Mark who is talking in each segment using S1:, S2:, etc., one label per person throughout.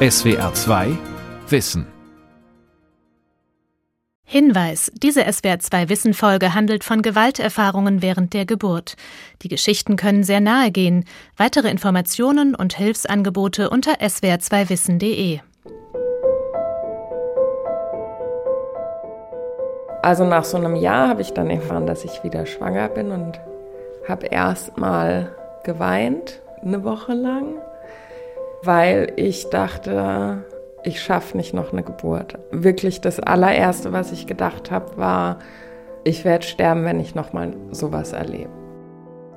S1: SWR 2 Wissen
S2: Hinweis: Diese SWR2 Wissen-Folge handelt von Gewalterfahrungen während der Geburt. Die Geschichten können sehr nahe gehen. Weitere Informationen und Hilfsangebote unter swr2wissen.de.
S3: Also nach so einem Jahr habe ich dann erfahren, dass ich wieder schwanger bin und habe erst mal geweint, eine Woche lang, weil ich dachte, ich schaffe nicht noch eine Geburt. Wirklich das allererste, was ich gedacht habe, war, ich werde sterben, wenn ich noch mal sowas erlebe.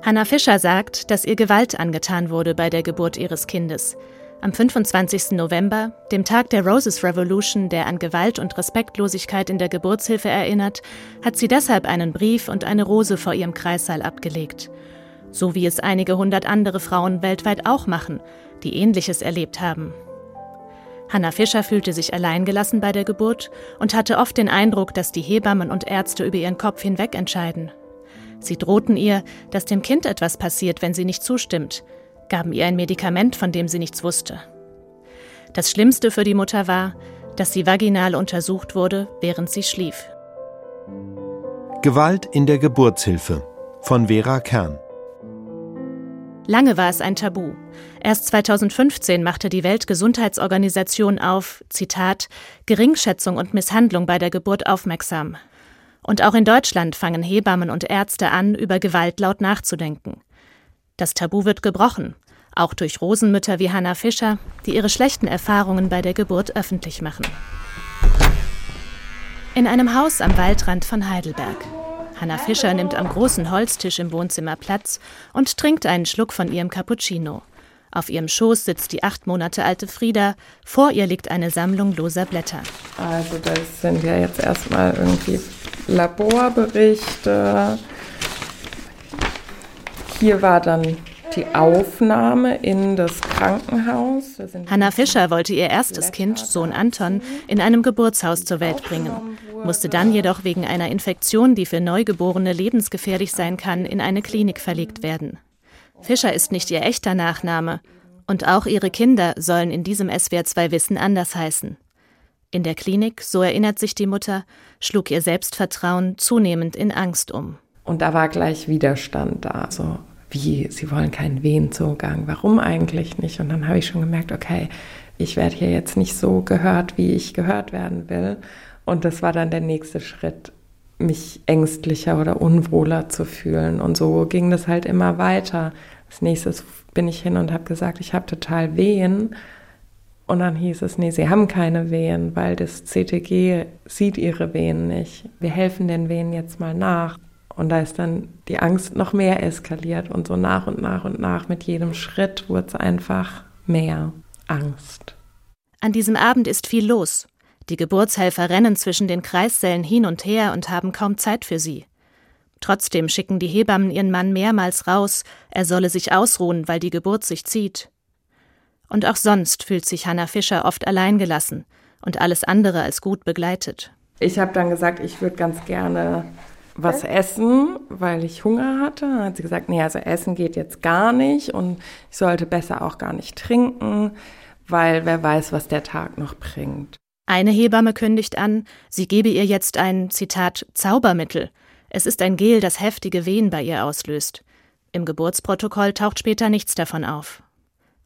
S2: Hannah Fischer sagt, dass ihr Gewalt angetan wurde bei der Geburt ihres Kindes. Am 25. November, dem Tag der Roses Revolution, der an Gewalt und Respektlosigkeit in der Geburtshilfe erinnert, hat sie deshalb einen Brief und eine Rose vor ihrem Kreissaal abgelegt. So wie es einige hundert andere Frauen weltweit auch machen, die Ähnliches erlebt haben. Hannah Fischer fühlte sich alleingelassen bei der Geburt und hatte oft den Eindruck, dass die Hebammen und Ärzte über ihren Kopf hinweg entscheiden. Sie drohten ihr, dass dem Kind etwas passiert, wenn sie nicht zustimmt, gaben ihr ein Medikament, von dem sie nichts wusste. Das Schlimmste für die Mutter war, dass sie vaginal untersucht wurde, während sie schlief.
S4: Gewalt in der Geburtshilfe von Vera Kern
S2: Lange war es ein Tabu. Erst 2015 machte die Weltgesundheitsorganisation auf, Zitat, Geringschätzung und Misshandlung bei der Geburt aufmerksam. Und auch in Deutschland fangen Hebammen und Ärzte an, über Gewalt laut nachzudenken. Das Tabu wird gebrochen, auch durch Rosenmütter wie Hannah Fischer, die ihre schlechten Erfahrungen bei der Geburt öffentlich machen. In einem Haus am Waldrand von Heidelberg. Hanna Fischer nimmt am großen Holztisch im Wohnzimmer Platz und trinkt einen Schluck von ihrem Cappuccino. Auf ihrem Schoß sitzt die acht Monate alte Frieda, vor ihr liegt eine Sammlung loser Blätter.
S3: Also das sind ja jetzt erstmal irgendwie Laborberichte. Hier war dann die Aufnahme in das Krankenhaus.
S2: Hanna Fischer wollte ihr erstes Kind, Sohn Anton, in einem Geburtshaus zur Welt bringen, musste dann jedoch wegen einer Infektion, die für Neugeborene lebensgefährlich sein kann, in eine Klinik verlegt werden. Fischer ist nicht ihr echter Nachname und auch ihre Kinder sollen in diesem SWR2-Wissen anders heißen. In der Klinik, so erinnert sich die Mutter, schlug ihr Selbstvertrauen zunehmend in Angst um.
S3: Und da war gleich Widerstand da. So, wie, Sie wollen keinen Wehenzugang, warum eigentlich nicht? Und dann habe ich schon gemerkt, okay, ich werde hier jetzt nicht so gehört, wie ich gehört werden will. Und das war dann der nächste Schritt, mich ängstlicher oder unwohler zu fühlen. Und so ging das halt immer weiter. Als nächstes bin ich hin und habe gesagt, ich habe total Wehen. Und dann hieß es, nee, sie haben keine Wehen, weil das CTG sieht ihre Wehen nicht. Wir helfen den Wehen jetzt mal nach. Und da ist dann die Angst noch mehr eskaliert und so nach und nach und nach mit jedem Schritt wurde es einfach mehr Angst.
S2: An diesem Abend ist viel los. Die Geburtshelfer rennen zwischen den Kreissälen hin und her und haben kaum Zeit für sie. Trotzdem schicken die Hebammen ihren Mann mehrmals raus, er solle sich ausruhen, weil die Geburt sich zieht. Und auch sonst fühlt sich Hannah Fischer oft alleingelassen und alles andere als gut begleitet.
S3: Ich habe dann gesagt, ich würde ganz gerne was essen, weil ich Hunger hatte. Dann hat sie gesagt, nee, also Essen geht jetzt gar nicht und ich sollte besser auch gar nicht trinken, weil wer weiß, was der Tag noch bringt.
S2: Eine Hebamme kündigt an, sie gebe ihr jetzt ein, Zitat, Zaubermittel. Es ist ein Gel, das heftige Wehen bei ihr auslöst. Im Geburtsprotokoll taucht später nichts davon auf.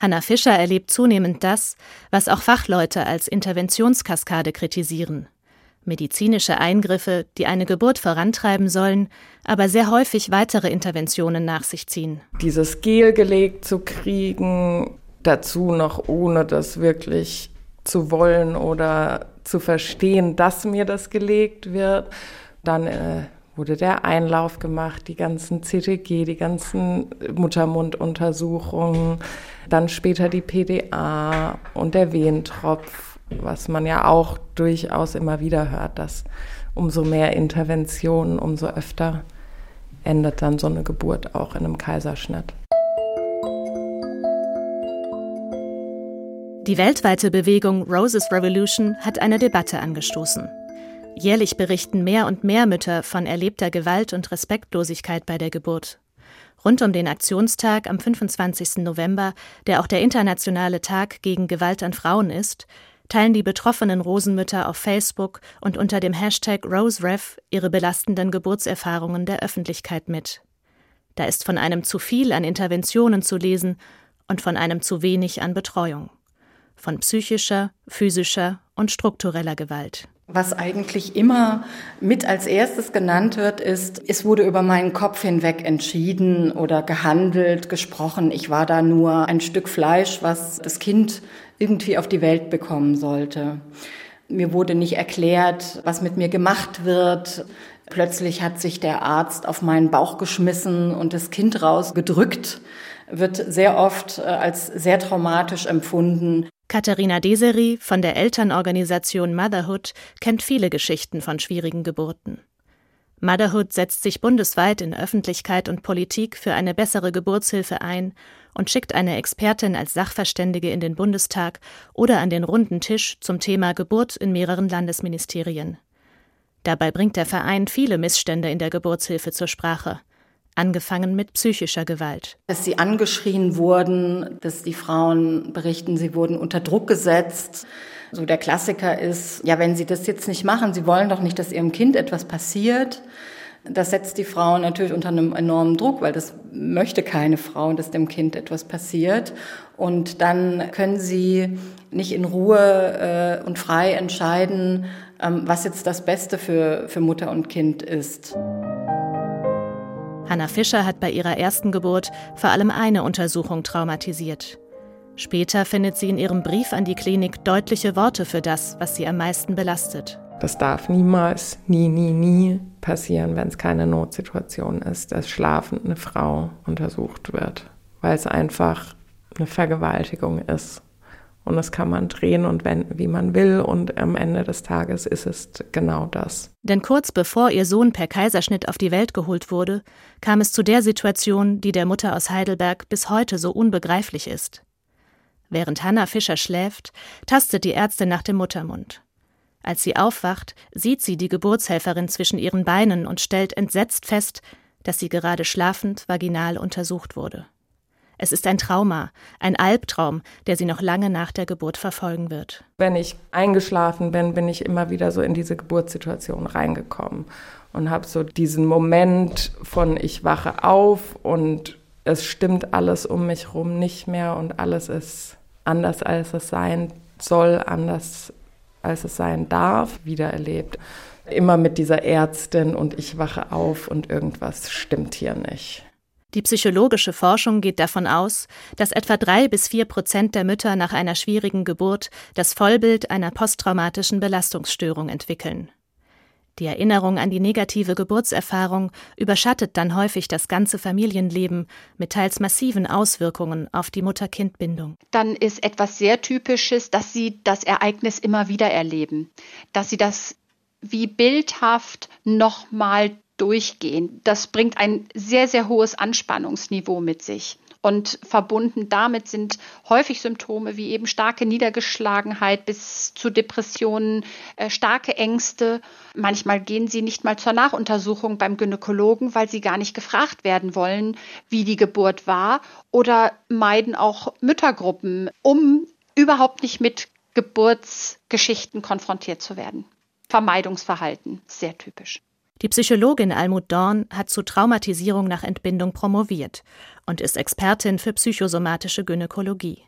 S2: Hanna Fischer erlebt zunehmend das, was auch Fachleute als Interventionskaskade kritisieren medizinische Eingriffe, die eine Geburt vorantreiben sollen, aber sehr häufig weitere Interventionen nach sich ziehen.
S3: Dieses Gel gelegt zu kriegen, dazu noch ohne das wirklich zu wollen oder zu verstehen, dass mir das gelegt wird. Dann äh, wurde der Einlauf gemacht, die ganzen CTG, die ganzen Muttermunduntersuchungen, dann später die PDA und der Wehentropf was man ja auch durchaus immer wieder hört, dass umso mehr Interventionen, umso öfter endet dann so eine Geburt auch in einem Kaiserschnitt.
S2: Die weltweite Bewegung Roses Revolution hat eine Debatte angestoßen. Jährlich berichten mehr und mehr Mütter von erlebter Gewalt und Respektlosigkeit bei der Geburt. Rund um den Aktionstag am 25. November, der auch der internationale Tag gegen Gewalt an Frauen ist, teilen die betroffenen Rosenmütter auf Facebook und unter dem Hashtag RoseRef ihre belastenden Geburtserfahrungen der Öffentlichkeit mit. Da ist von einem zu viel an Interventionen zu lesen und von einem zu wenig an Betreuung. Von psychischer, physischer und struktureller Gewalt.
S5: Was eigentlich immer mit als erstes genannt wird, ist, es wurde über meinen Kopf hinweg entschieden oder gehandelt, gesprochen. Ich war da nur ein Stück Fleisch, was das Kind irgendwie auf die Welt bekommen sollte. Mir wurde nicht erklärt, was mit mir gemacht wird. Plötzlich hat sich der Arzt auf meinen Bauch geschmissen und das Kind rausgedrückt wird sehr oft äh, als sehr traumatisch empfunden.
S2: Katharina Deseri von der Elternorganisation Motherhood kennt viele Geschichten von schwierigen Geburten. Motherhood setzt sich bundesweit in Öffentlichkeit und Politik für eine bessere Geburtshilfe ein und schickt eine Expertin als Sachverständige in den Bundestag oder an den runden Tisch zum Thema Geburt in mehreren Landesministerien. Dabei bringt der Verein viele Missstände in der Geburtshilfe zur Sprache angefangen mit psychischer Gewalt.
S5: Dass sie angeschrien wurden, dass die Frauen berichten, sie wurden unter Druck gesetzt. So der Klassiker ist, ja, wenn sie das jetzt nicht machen, sie wollen doch nicht, dass ihrem Kind etwas passiert. Das setzt die Frauen natürlich unter einem enormen Druck, weil das möchte keine Frau, dass dem Kind etwas passiert. Und dann können sie nicht in Ruhe äh, und frei entscheiden, ähm, was jetzt das Beste für, für Mutter und Kind ist.
S2: Hanna Fischer hat bei ihrer ersten Geburt vor allem eine Untersuchung traumatisiert. Später findet sie in ihrem Brief an die Klinik deutliche Worte für das, was sie am meisten belastet.
S3: Das darf niemals, nie, nie, nie passieren, wenn es keine Notsituation ist, dass schlafend eine Frau untersucht wird, weil es einfach eine Vergewaltigung ist. Und das kann man drehen und wenden, wie man will. Und am Ende des Tages ist es genau das.
S2: Denn kurz bevor ihr Sohn per Kaiserschnitt auf die Welt geholt wurde, kam es zu der Situation, die der Mutter aus Heidelberg bis heute so unbegreiflich ist. Während Hanna Fischer schläft, tastet die Ärztin nach dem Muttermund. Als sie aufwacht, sieht sie die Geburtshelferin zwischen ihren Beinen und stellt entsetzt fest, dass sie gerade schlafend vaginal untersucht wurde. Es ist ein Trauma, ein Albtraum, der sie noch lange nach der Geburt verfolgen wird.
S3: Wenn ich eingeschlafen bin, bin ich immer wieder so in diese Geburtssituation reingekommen und habe so diesen Moment von ich wache auf und es stimmt alles um mich herum nicht mehr und alles ist anders, als es sein soll, anders, als es sein darf, wieder erlebt. Immer mit dieser Ärztin und ich wache auf und irgendwas stimmt hier nicht.
S2: Die psychologische Forschung geht davon aus, dass etwa drei bis vier Prozent der Mütter nach einer schwierigen Geburt das Vollbild einer posttraumatischen Belastungsstörung entwickeln. Die Erinnerung an die negative Geburtserfahrung überschattet dann häufig das ganze Familienleben mit teils massiven Auswirkungen auf die Mutter-Kind-Bindung.
S6: Dann ist etwas sehr Typisches, dass sie das Ereignis immer wieder erleben, dass sie das wie bildhaft nochmal durchgehen. Das bringt ein sehr, sehr hohes Anspannungsniveau mit sich. Und verbunden damit sind häufig Symptome wie eben starke Niedergeschlagenheit bis zu Depressionen, äh, starke Ängste. Manchmal gehen sie nicht mal zur Nachuntersuchung beim Gynäkologen, weil sie gar nicht gefragt werden wollen, wie die Geburt war oder meiden auch Müttergruppen, um überhaupt nicht mit Geburtsgeschichten konfrontiert zu werden. Vermeidungsverhalten, sehr typisch.
S2: Die Psychologin Almut Dorn hat zu Traumatisierung nach Entbindung promoviert und ist Expertin für psychosomatische Gynäkologie.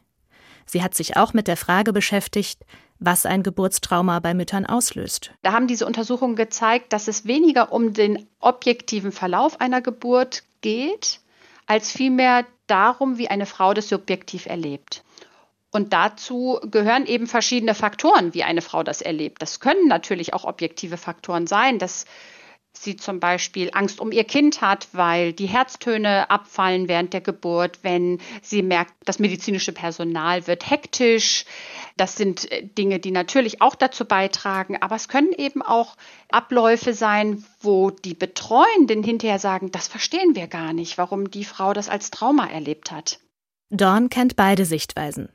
S2: Sie hat sich auch mit der Frage beschäftigt, was ein Geburtstrauma bei Müttern auslöst.
S6: Da haben diese Untersuchungen gezeigt, dass es weniger um den objektiven Verlauf einer Geburt geht, als vielmehr darum, wie eine Frau das subjektiv erlebt. Und dazu gehören eben verschiedene Faktoren, wie eine Frau das erlebt. Das können natürlich auch objektive Faktoren sein, dass sie zum Beispiel Angst um ihr Kind hat, weil die Herztöne abfallen während der Geburt, wenn sie merkt, das medizinische Personal wird hektisch. Das sind äh, Dinge, die natürlich auch dazu beitragen, aber es können eben auch Abläufe sein, wo die Betreuenden hinterher sagen, das verstehen wir gar nicht, warum die Frau das als Trauma erlebt hat.
S2: Dawn kennt beide Sichtweisen.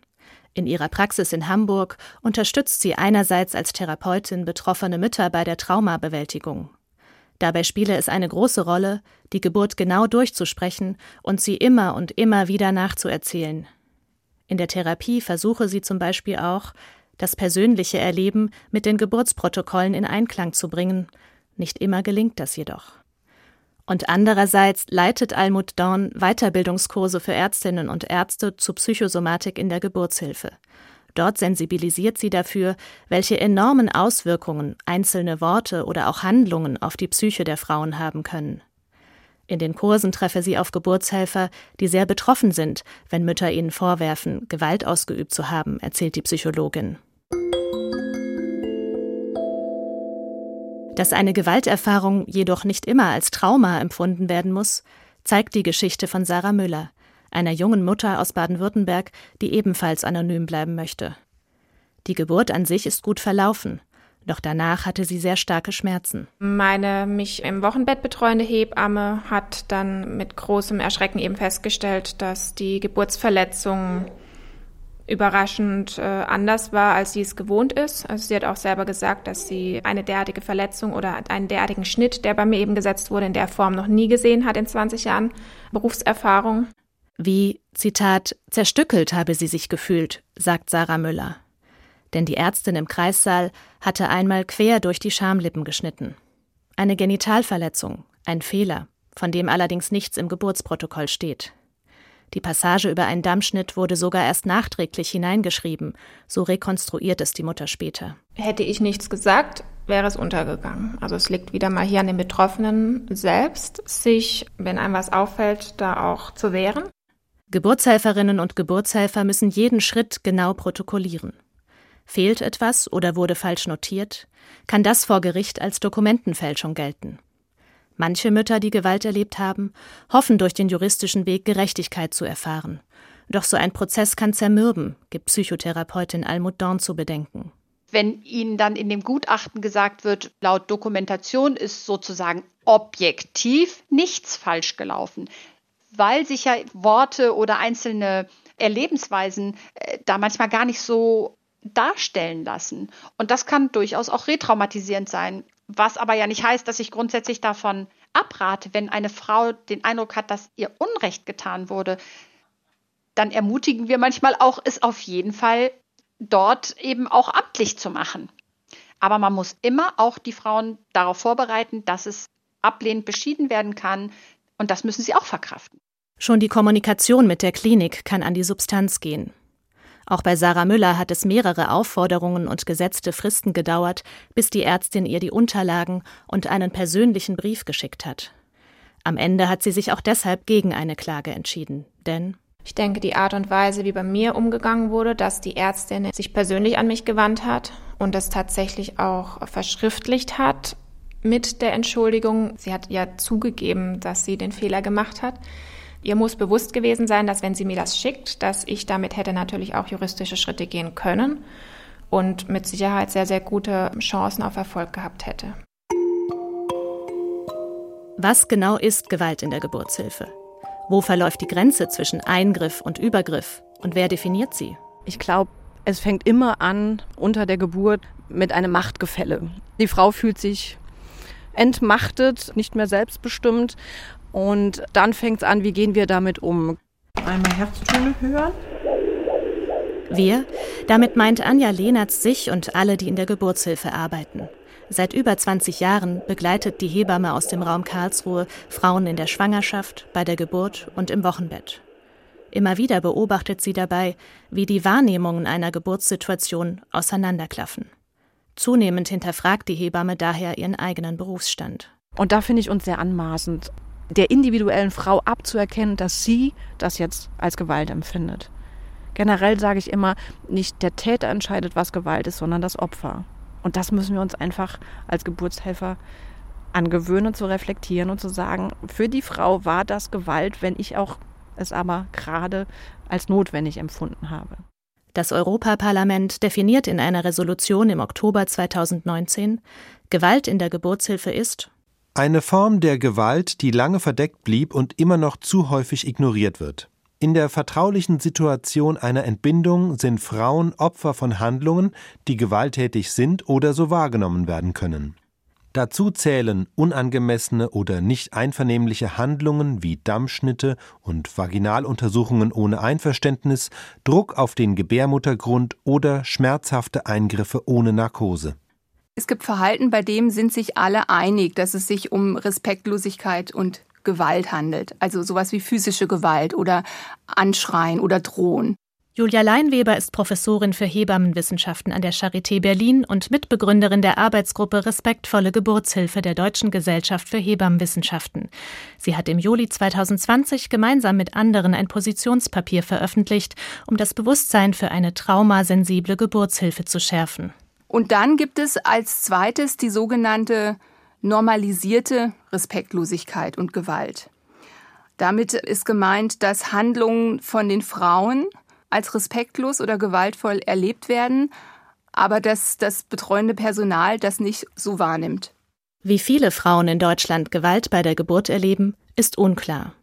S2: In ihrer Praxis in Hamburg unterstützt sie einerseits als Therapeutin betroffene Mütter bei der Traumabewältigung Dabei spiele es eine große Rolle, die Geburt genau durchzusprechen und sie immer und immer wieder nachzuerzählen. In der Therapie versuche sie zum Beispiel auch, das persönliche Erleben mit den Geburtsprotokollen in Einklang zu bringen. Nicht immer gelingt das jedoch. Und andererseits leitet Almut Dorn Weiterbildungskurse für Ärztinnen und Ärzte zu Psychosomatik in der Geburtshilfe. Dort sensibilisiert sie dafür, welche enormen Auswirkungen einzelne Worte oder auch Handlungen auf die Psyche der Frauen haben können. In den Kursen treffe sie auf Geburtshelfer, die sehr betroffen sind, wenn Mütter ihnen vorwerfen, Gewalt ausgeübt zu haben, erzählt die Psychologin. Dass eine Gewalterfahrung jedoch nicht immer als Trauma empfunden werden muss, zeigt die Geschichte von Sarah Müller, einer jungen Mutter aus Baden-Württemberg, die ebenfalls anonym bleiben möchte. Die Geburt an sich ist gut verlaufen, doch danach hatte sie sehr starke Schmerzen.
S7: Meine mich im Wochenbett betreuende Hebamme hat dann mit großem Erschrecken eben festgestellt, dass die Geburtsverletzung überraschend äh, anders war, als sie es gewohnt ist. Also sie hat auch selber gesagt, dass sie eine derartige Verletzung oder einen derartigen Schnitt, der bei mir eben gesetzt wurde, in der Form noch nie gesehen hat in 20 Jahren Berufserfahrung.
S2: Wie, Zitat, zerstückelt habe sie sich gefühlt, sagt Sarah Müller denn die Ärztin im Kreissaal hatte einmal quer durch die Schamlippen geschnitten. Eine Genitalverletzung, ein Fehler, von dem allerdings nichts im Geburtsprotokoll steht. Die Passage über einen Dammschnitt wurde sogar erst nachträglich hineingeschrieben, so rekonstruiert es die Mutter später.
S7: Hätte ich nichts gesagt, wäre es untergegangen. Also es liegt wieder mal hier an den Betroffenen selbst, sich, wenn einem was auffällt, da auch zu wehren.
S2: Geburtshelferinnen und Geburtshelfer müssen jeden Schritt genau protokollieren. Fehlt etwas oder wurde falsch notiert, kann das vor Gericht als Dokumentenfälschung gelten. Manche Mütter, die Gewalt erlebt haben, hoffen durch den juristischen Weg Gerechtigkeit zu erfahren. Doch so ein Prozess kann zermürben, gibt Psychotherapeutin Almut Dorn zu bedenken.
S6: Wenn Ihnen dann in dem Gutachten gesagt wird, laut Dokumentation ist sozusagen objektiv nichts falsch gelaufen, weil sich ja Worte oder einzelne Erlebensweisen äh, da manchmal gar nicht so darstellen lassen. Und das kann durchaus auch retraumatisierend sein. Was aber ja nicht heißt, dass ich grundsätzlich davon abrate, wenn eine Frau den Eindruck hat, dass ihr Unrecht getan wurde, dann ermutigen wir manchmal auch, es auf jeden Fall dort eben auch amtlich zu machen. Aber man muss immer auch die Frauen darauf vorbereiten, dass es ablehnend beschieden werden kann. Und das müssen sie auch verkraften.
S2: Schon die Kommunikation mit der Klinik kann an die Substanz gehen. Auch bei Sarah Müller hat es mehrere Aufforderungen und gesetzte Fristen gedauert, bis die Ärztin ihr die Unterlagen und einen persönlichen Brief geschickt hat. Am Ende hat sie sich auch deshalb gegen eine Klage entschieden, denn
S7: ich denke, die Art und Weise, wie bei mir umgegangen wurde, dass die Ärztin sich persönlich an mich gewandt hat und das tatsächlich auch verschriftlicht hat mit der Entschuldigung. Sie hat ja zugegeben, dass sie den Fehler gemacht hat. Ihr muss bewusst gewesen sein, dass wenn sie mir das schickt, dass ich damit hätte natürlich auch juristische Schritte gehen können und mit Sicherheit sehr, sehr gute Chancen auf Erfolg gehabt hätte.
S2: Was genau ist Gewalt in der Geburtshilfe? Wo verläuft die Grenze zwischen Eingriff und Übergriff und wer definiert sie?
S8: Ich glaube, es fängt immer an unter der Geburt mit einem Machtgefälle. Die Frau fühlt sich entmachtet, nicht mehr selbstbestimmt und dann fängt es an, wie gehen wir damit um?
S3: Einmal Herztöne hören.
S2: Wir? Damit meint Anja Lehnertz sich und alle, die in der Geburtshilfe arbeiten. Seit über 20 Jahren begleitet die Hebamme aus dem Raum Karlsruhe Frauen in der Schwangerschaft, bei der Geburt und im Wochenbett. Immer wieder beobachtet sie dabei, wie die Wahrnehmungen einer Geburtssituation auseinanderklaffen. Zunehmend hinterfragt die Hebamme daher ihren eigenen Berufsstand.
S8: Und da finde ich uns sehr anmaßend der individuellen Frau abzuerkennen, dass sie das jetzt als Gewalt empfindet. Generell sage ich immer, nicht der Täter entscheidet, was Gewalt ist, sondern das Opfer. Und das müssen wir uns einfach als Geburtshelfer angewöhnen, zu reflektieren und zu sagen, für die Frau war das Gewalt, wenn ich auch es aber gerade als notwendig empfunden habe.
S2: Das Europaparlament definiert in einer Resolution im Oktober 2019, Gewalt in der Geburtshilfe ist
S4: eine Form der Gewalt, die lange verdeckt blieb und immer noch zu häufig ignoriert wird. In der vertraulichen Situation einer Entbindung sind Frauen Opfer von Handlungen, die gewalttätig sind oder so wahrgenommen werden können. Dazu zählen unangemessene oder nicht einvernehmliche Handlungen wie Dammschnitte und Vaginaluntersuchungen ohne Einverständnis, Druck auf den Gebärmuttergrund oder schmerzhafte Eingriffe ohne Narkose.
S9: Es gibt Verhalten, bei dem sind sich alle einig, dass es sich um Respektlosigkeit und Gewalt handelt. Also sowas wie physische Gewalt oder Anschreien oder Drohen.
S2: Julia Leinweber ist Professorin für Hebammenwissenschaften an der Charité Berlin und Mitbegründerin der Arbeitsgruppe Respektvolle Geburtshilfe der Deutschen Gesellschaft für Hebammenwissenschaften. Sie hat im Juli 2020 gemeinsam mit anderen ein Positionspapier veröffentlicht, um das Bewusstsein für eine traumasensible Geburtshilfe zu schärfen.
S9: Und dann gibt es als zweites die sogenannte normalisierte Respektlosigkeit und Gewalt. Damit ist gemeint, dass Handlungen von den Frauen als respektlos oder gewaltvoll erlebt werden, aber dass das betreuende Personal das nicht so wahrnimmt.
S2: Wie viele Frauen in Deutschland Gewalt bei der Geburt erleben, ist unklar.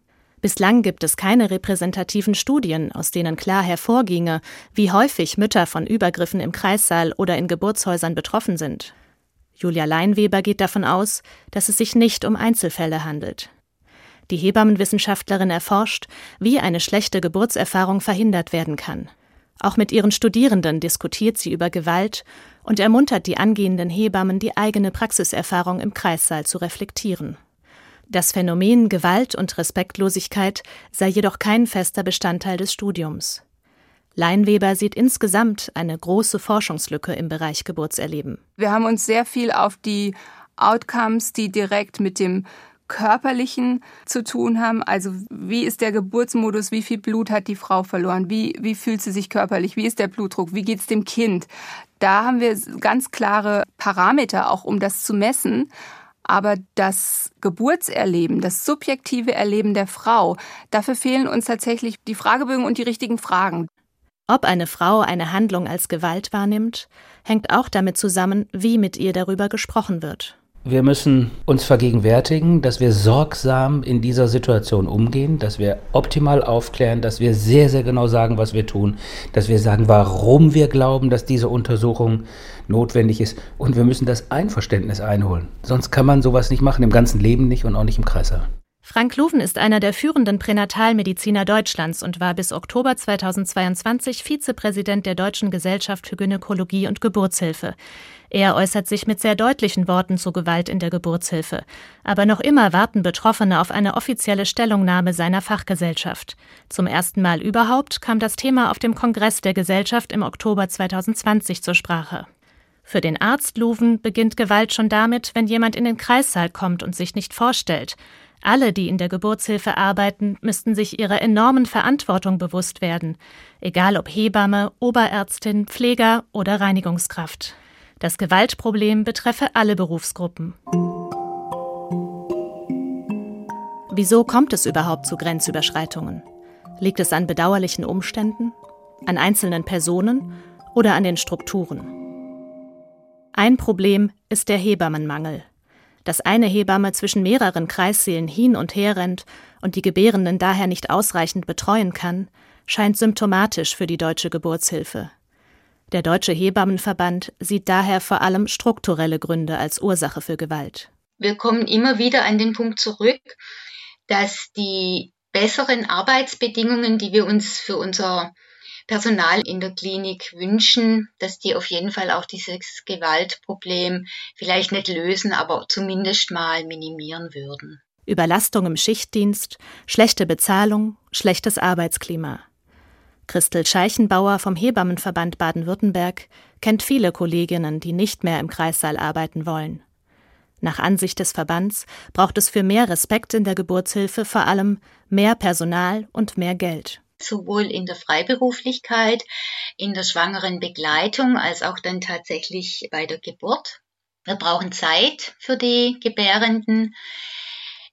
S2: Bislang gibt es keine repräsentativen Studien, aus denen klar hervorginge, wie häufig Mütter von Übergriffen im Kreissaal oder in Geburtshäusern betroffen sind. Julia Leinweber geht davon aus, dass es sich nicht um Einzelfälle handelt. Die Hebammenwissenschaftlerin erforscht, wie eine schlechte Geburtserfahrung verhindert werden kann. Auch mit ihren Studierenden diskutiert sie über Gewalt und ermuntert die angehenden Hebammen, die eigene Praxiserfahrung im Kreissaal zu reflektieren. Das Phänomen Gewalt und Respektlosigkeit sei jedoch kein fester Bestandteil des Studiums. Leinweber sieht insgesamt eine große Forschungslücke im Bereich Geburtserleben.
S9: Wir haben uns sehr viel auf die Outcomes, die direkt mit dem körperlichen zu tun haben. Also wie ist der Geburtsmodus, wie viel Blut hat die Frau verloren, wie, wie fühlt sie sich körperlich, wie ist der Blutdruck, wie geht es dem Kind. Da haben wir ganz klare Parameter, auch um das zu messen. Aber das Geburtserleben, das subjektive Erleben der Frau, dafür fehlen uns tatsächlich die Fragebögen und die richtigen Fragen.
S2: Ob eine Frau eine Handlung als Gewalt wahrnimmt, hängt auch damit zusammen, wie mit ihr darüber gesprochen wird.
S10: Wir müssen uns vergegenwärtigen, dass wir sorgsam in dieser Situation umgehen, dass wir optimal aufklären, dass wir sehr, sehr genau sagen, was wir tun, dass wir sagen, warum wir glauben, dass diese Untersuchung notwendig ist. Und wir müssen das Einverständnis einholen. Sonst kann man sowas nicht machen, im ganzen Leben nicht und auch nicht im Kreißsaal.
S2: Frank Luven ist einer der führenden Pränatalmediziner Deutschlands und war bis Oktober 2022 Vizepräsident der Deutschen Gesellschaft für Gynäkologie und Geburtshilfe. Er äußert sich mit sehr deutlichen Worten zu Gewalt in der Geburtshilfe. Aber noch immer warten Betroffene auf eine offizielle Stellungnahme seiner Fachgesellschaft. Zum ersten Mal überhaupt kam das Thema auf dem Kongress der Gesellschaft im Oktober 2020 zur Sprache. Für den Arzt Luven beginnt Gewalt schon damit, wenn jemand in den Kreissaal kommt und sich nicht vorstellt. Alle, die in der Geburtshilfe arbeiten, müssten sich ihrer enormen Verantwortung bewusst werden, egal ob Hebamme, Oberärztin, Pfleger oder Reinigungskraft. Das Gewaltproblem betreffe alle Berufsgruppen. Wieso kommt es überhaupt zu Grenzüberschreitungen? Liegt es an bedauerlichen Umständen, an einzelnen Personen oder an den Strukturen? Ein Problem ist der Hebammenmangel. Dass eine Hebamme zwischen mehreren Kreissälen hin und her rennt und die Gebärenden daher nicht ausreichend betreuen kann, scheint symptomatisch für die deutsche Geburtshilfe. Der Deutsche Hebammenverband sieht daher vor allem strukturelle Gründe als Ursache für Gewalt.
S11: Wir kommen immer wieder an den Punkt zurück, dass die besseren Arbeitsbedingungen, die wir uns für unser Personal in der Klinik wünschen, dass die auf jeden Fall auch dieses Gewaltproblem vielleicht nicht lösen, aber zumindest mal minimieren würden.
S2: Überlastung im Schichtdienst, schlechte Bezahlung, schlechtes Arbeitsklima. Christel Scheichenbauer vom Hebammenverband Baden-Württemberg kennt viele Kolleginnen, die nicht mehr im Kreissaal arbeiten wollen. Nach Ansicht des Verbands braucht es für mehr Respekt in der Geburtshilfe vor allem mehr Personal und mehr Geld.
S11: Sowohl in der Freiberuflichkeit, in der schwangeren Begleitung als auch dann tatsächlich bei der Geburt. Wir brauchen Zeit für die Gebärenden.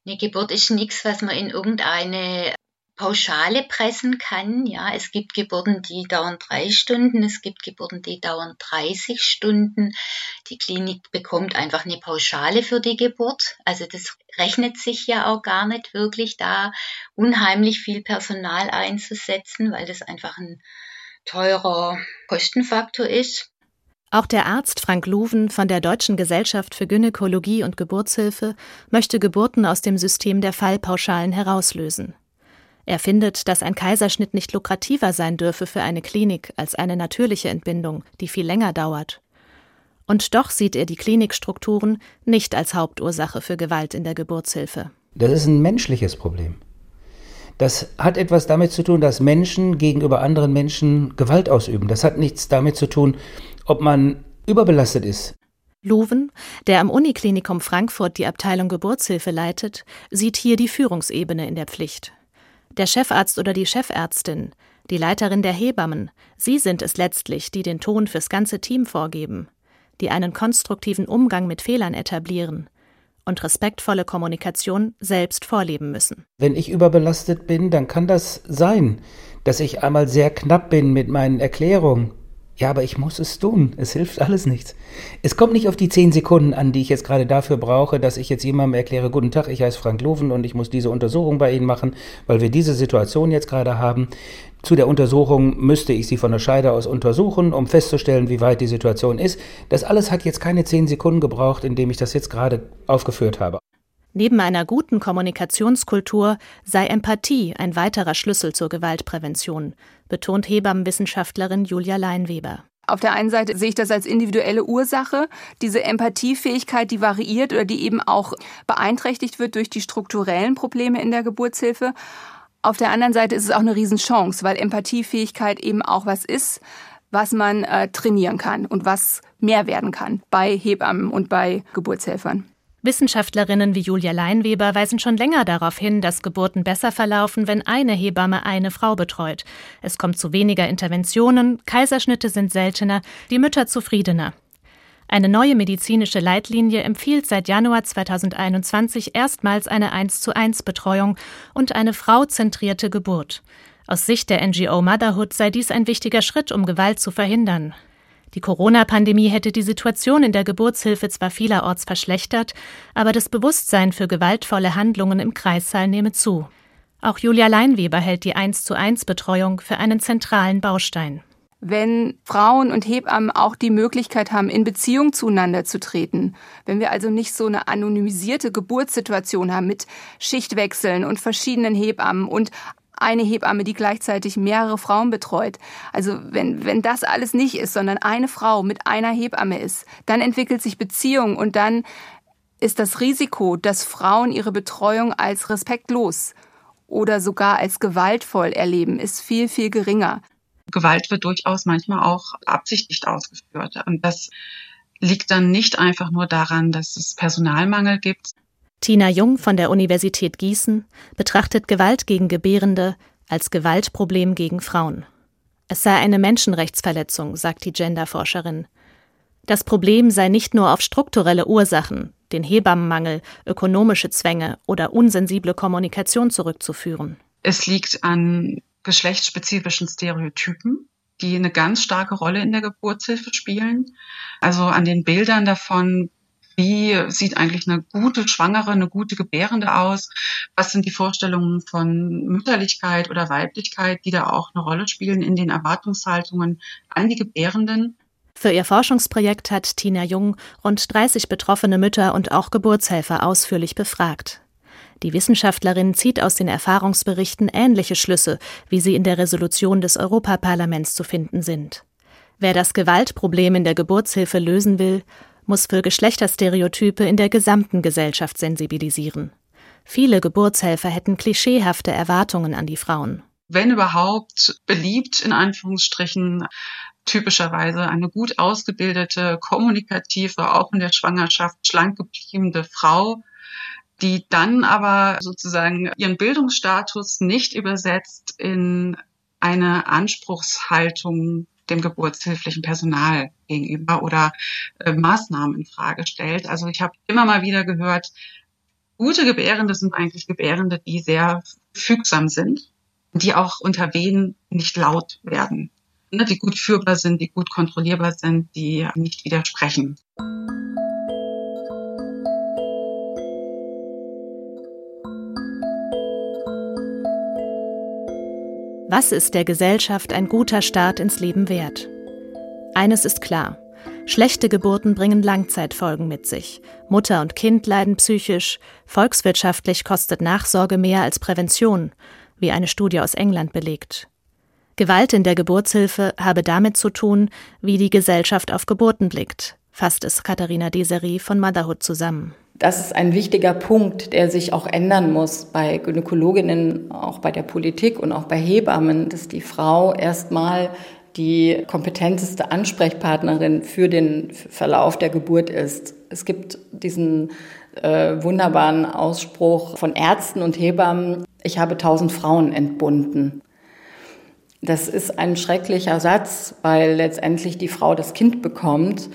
S11: Eine Geburt ist nichts, was man in irgendeine Pauschale pressen kann. Ja, es gibt Geburten, die dauern drei Stunden, es gibt Geburten, die dauern 30 Stunden. Die Klinik bekommt einfach eine Pauschale für die Geburt. Also das rechnet sich ja auch gar nicht wirklich, da unheimlich viel Personal einzusetzen, weil das einfach ein teurer Kostenfaktor ist.
S2: Auch der Arzt Frank Luven von der Deutschen Gesellschaft für Gynäkologie und Geburtshilfe möchte Geburten aus dem System der Fallpauschalen herauslösen. Er findet, dass ein Kaiserschnitt nicht lukrativer sein dürfe für eine Klinik als eine natürliche Entbindung, die viel länger dauert. Und doch sieht er die Klinikstrukturen nicht als Hauptursache für Gewalt in der Geburtshilfe.
S10: Das ist ein menschliches Problem. Das hat etwas damit zu tun, dass Menschen gegenüber anderen Menschen Gewalt ausüben. Das hat nichts damit zu tun, ob man überbelastet ist.
S2: Loven, der am Uniklinikum Frankfurt die Abteilung Geburtshilfe leitet, sieht hier die Führungsebene in der Pflicht. Der Chefarzt oder die Chefärztin, die Leiterin der Hebammen, sie sind es letztlich, die den Ton fürs ganze Team vorgeben, die einen konstruktiven Umgang mit Fehlern etablieren und respektvolle Kommunikation selbst vorleben müssen.
S10: Wenn ich überbelastet bin, dann kann das sein, dass ich einmal sehr knapp bin mit meinen Erklärungen ja, aber ich muss es tun. Es hilft alles nichts. Es kommt nicht auf die zehn Sekunden an, die ich jetzt gerade dafür brauche, dass ich jetzt jemandem erkläre, guten Tag, ich heiße Frank Loven und ich muss diese Untersuchung bei Ihnen machen, weil wir diese Situation jetzt gerade haben. Zu der Untersuchung müsste ich Sie von der Scheide aus untersuchen, um festzustellen, wie weit die Situation ist. Das alles hat jetzt keine zehn Sekunden gebraucht, indem ich das jetzt gerade aufgeführt habe.
S2: Neben einer guten Kommunikationskultur sei Empathie ein weiterer Schlüssel zur Gewaltprävention, betont Hebammenwissenschaftlerin Julia Leinweber.
S9: Auf der einen Seite sehe ich das als individuelle Ursache, diese Empathiefähigkeit, die variiert oder die eben auch beeinträchtigt wird durch die strukturellen Probleme in der Geburtshilfe. Auf der anderen Seite ist es auch eine Riesenchance, weil Empathiefähigkeit eben auch was ist, was man äh, trainieren kann und was mehr werden kann bei Hebammen und bei Geburtshelfern.
S2: Wissenschaftlerinnen wie Julia Leinweber weisen schon länger darauf hin, dass Geburten besser verlaufen, wenn eine Hebamme eine Frau betreut. Es kommt zu weniger Interventionen, Kaiserschnitte sind seltener, die Mütter zufriedener. Eine neue medizinische Leitlinie empfiehlt seit Januar 2021 erstmals eine 1 zu 1 Betreuung und eine frauzentrierte Geburt. Aus Sicht der NGO Motherhood sei dies ein wichtiger Schritt, um Gewalt zu verhindern. Die Corona-Pandemie hätte die Situation in der Geburtshilfe zwar vielerorts verschlechtert, aber das Bewusstsein für gewaltvolle Handlungen im Kreissaal nehme zu. Auch Julia Leinweber hält die 1 zu 1 Betreuung für einen zentralen Baustein.
S9: Wenn Frauen und Hebammen auch die Möglichkeit haben, in Beziehung zueinander zu treten, wenn wir also nicht so eine anonymisierte Geburtssituation haben mit Schichtwechseln und verschiedenen Hebammen und eine Hebamme, die gleichzeitig mehrere Frauen betreut. Also wenn, wenn das alles nicht ist, sondern eine Frau mit einer Hebamme ist, dann entwickelt sich Beziehung und dann ist das Risiko, dass Frauen ihre Betreuung als respektlos oder sogar als gewaltvoll erleben, ist viel, viel geringer.
S12: Gewalt wird durchaus manchmal auch absichtlich ausgeführt. Und das liegt dann nicht einfach nur daran, dass es Personalmangel gibt,
S2: Tina Jung von der Universität Gießen betrachtet Gewalt gegen Gebärende als Gewaltproblem gegen Frauen. Es sei eine Menschenrechtsverletzung, sagt die Genderforscherin. Das Problem sei nicht nur auf strukturelle Ursachen, den Hebammenmangel, ökonomische Zwänge oder unsensible Kommunikation zurückzuführen.
S12: Es liegt an geschlechtsspezifischen Stereotypen, die eine ganz starke Rolle in der Geburtshilfe spielen. Also an den Bildern davon, wie sieht eigentlich eine gute Schwangere, eine gute Gebärende aus? Was sind die Vorstellungen von Mütterlichkeit oder Weiblichkeit, die da auch eine Rolle spielen in den Erwartungshaltungen an die Gebärenden?
S2: Für ihr Forschungsprojekt hat Tina Jung rund 30 betroffene Mütter und auch Geburtshelfer ausführlich befragt. Die Wissenschaftlerin zieht aus den Erfahrungsberichten ähnliche Schlüsse, wie sie in der Resolution des Europaparlaments zu finden sind. Wer das Gewaltproblem in der Geburtshilfe lösen will, muss für Geschlechterstereotype in der gesamten Gesellschaft sensibilisieren. Viele Geburtshelfer hätten klischeehafte Erwartungen an die Frauen.
S12: Wenn überhaupt beliebt in Anführungsstrichen typischerweise eine gut ausgebildete, kommunikative, auch in der Schwangerschaft schlank gebliebene Frau, die dann aber sozusagen ihren Bildungsstatus nicht übersetzt in eine Anspruchshaltung dem geburtshilflichen Personal gegenüber oder äh, Maßnahmen in Frage stellt. Also ich habe immer mal wieder gehört, gute Gebärende sind eigentlich Gebärende, die sehr fügsam sind, die auch unter Wehen nicht laut werden, ne, die gut führbar sind, die gut kontrollierbar sind, die nicht widersprechen.
S2: Was ist der Gesellschaft ein guter Start ins Leben wert? Eines ist klar. Schlechte Geburten bringen Langzeitfolgen mit sich. Mutter und Kind leiden psychisch. Volkswirtschaftlich kostet Nachsorge mehr als Prävention, wie eine Studie aus England belegt. Gewalt in der Geburtshilfe habe damit zu tun, wie die Gesellschaft auf Geburten blickt, fasst es Katharina Deseri von Motherhood zusammen.
S5: Das ist ein wichtiger Punkt, der sich auch ändern muss bei Gynäkologinnen, auch bei der Politik und auch bei Hebammen, dass die Frau erstmal die kompetenteste Ansprechpartnerin für den Verlauf der Geburt ist. Es gibt diesen äh, wunderbaren Ausspruch von Ärzten und Hebammen, ich habe tausend Frauen entbunden. Das ist ein schrecklicher Satz, weil letztendlich die Frau das Kind bekommt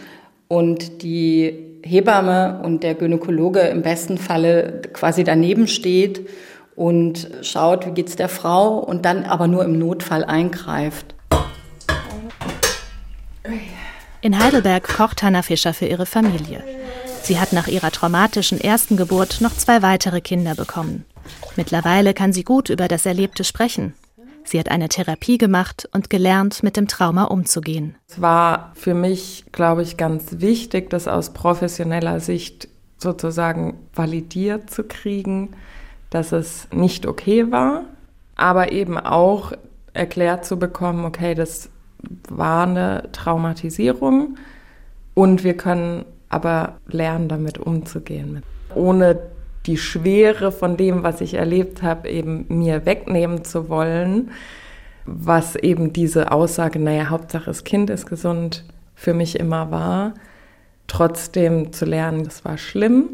S5: und die Hebamme und der Gynäkologe im besten Falle quasi daneben steht und schaut, wie geht's der Frau und dann aber nur im Notfall eingreift.
S2: In Heidelberg kocht Hanna Fischer für ihre Familie. Sie hat nach ihrer traumatischen ersten Geburt noch zwei weitere Kinder bekommen. Mittlerweile kann sie gut über das Erlebte sprechen. Sie hat eine Therapie gemacht und gelernt, mit dem Trauma umzugehen.
S3: Es war für mich, glaube ich, ganz wichtig, das aus professioneller Sicht sozusagen validiert zu kriegen, dass es nicht okay war, aber eben auch erklärt zu bekommen, okay, das war eine Traumatisierung und wir können aber lernen, damit umzugehen. Ohne die Schwere von dem, was ich erlebt habe, eben mir wegnehmen zu wollen, was eben diese Aussage, naja, Hauptsache das Kind ist gesund, für mich immer war, trotzdem zu lernen, das war schlimm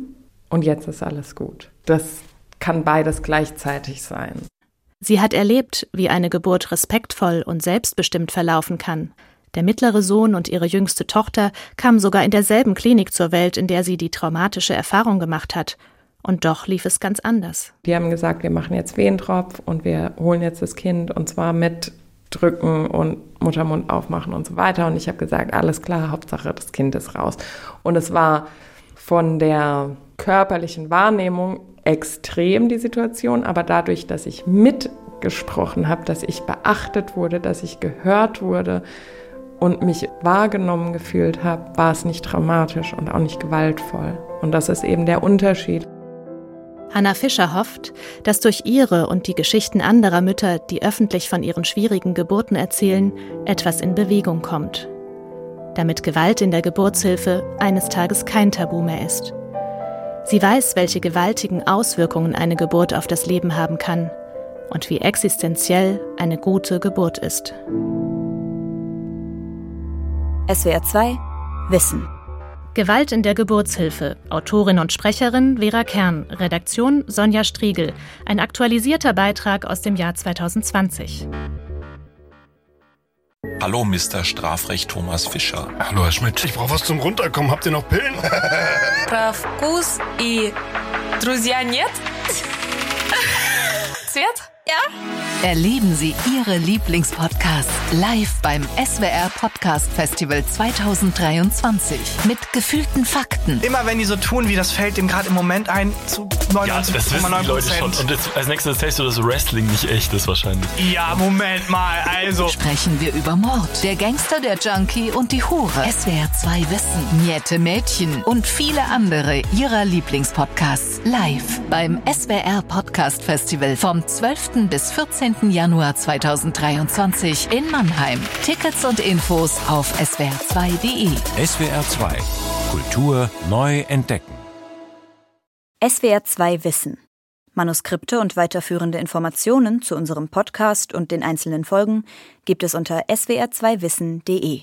S3: und jetzt ist alles gut. Das kann beides gleichzeitig sein.
S2: Sie hat erlebt, wie eine Geburt respektvoll und selbstbestimmt verlaufen kann. Der mittlere Sohn und ihre jüngste Tochter kamen sogar in derselben Klinik zur Welt, in der sie die traumatische Erfahrung gemacht hat. Und doch lief es ganz anders.
S3: Die haben gesagt, wir machen jetzt Wehentropf und wir holen jetzt das Kind und zwar mit drücken und Muttermund aufmachen und so weiter. Und ich habe gesagt, alles klar, Hauptsache das Kind ist raus. Und es war von der körperlichen Wahrnehmung extrem die Situation, aber dadurch, dass ich mitgesprochen habe, dass ich beachtet wurde, dass ich gehört wurde und mich wahrgenommen gefühlt habe, war es nicht traumatisch und auch nicht gewaltvoll. Und das ist eben der Unterschied.
S2: Hanna Fischer hofft, dass durch ihre und die Geschichten anderer Mütter, die öffentlich von ihren schwierigen Geburten erzählen, etwas in Bewegung kommt. Damit Gewalt in der Geburtshilfe eines Tages kein Tabu mehr ist. Sie weiß, welche gewaltigen Auswirkungen eine Geburt auf das Leben haben kann und wie existenziell eine gute Geburt ist.
S13: SWR 2 Wissen
S2: Gewalt in der Geburtshilfe. Autorin und Sprecherin Vera Kern. Redaktion Sonja Striegel. Ein aktualisierter Beitrag aus dem Jahr 2020.
S14: Hallo, Mr. Strafrecht Thomas Fischer.
S15: Hallo, Herr Schmidt. Ich brauche was zum Runterkommen. Habt ihr noch Pillen?
S16: Про вкус и друзья нет? Свет? Ja?
S13: Erleben Sie Ihre Lieblingspodcasts live beim SWR Podcast Festival 2023 mit gefühlten Fakten.
S17: Immer wenn die so tun, wie das fällt dem gerade im Moment ein, zu 99,9
S18: Ja, das wissen die Leute schon. Und jetzt, als nächstes erzählst du, dass Wrestling nicht echt ist wahrscheinlich.
S17: Ja, Moment mal, also.
S13: Sprechen wir über Mord, der Gangster, der Junkie und die Hure. SWR 2 Wissen, Niette Mädchen und viele andere Ihrer Lieblingspodcasts live beim SWR Podcast Festival vom 12 bis 14. Januar 2023 in Mannheim. Tickets und Infos auf swr2.de.
S1: SWR 2 Kultur neu entdecken.
S13: SWR 2 Wissen. Manuskripte und weiterführende Informationen zu unserem Podcast und den einzelnen Folgen gibt es unter swr2wissen.de.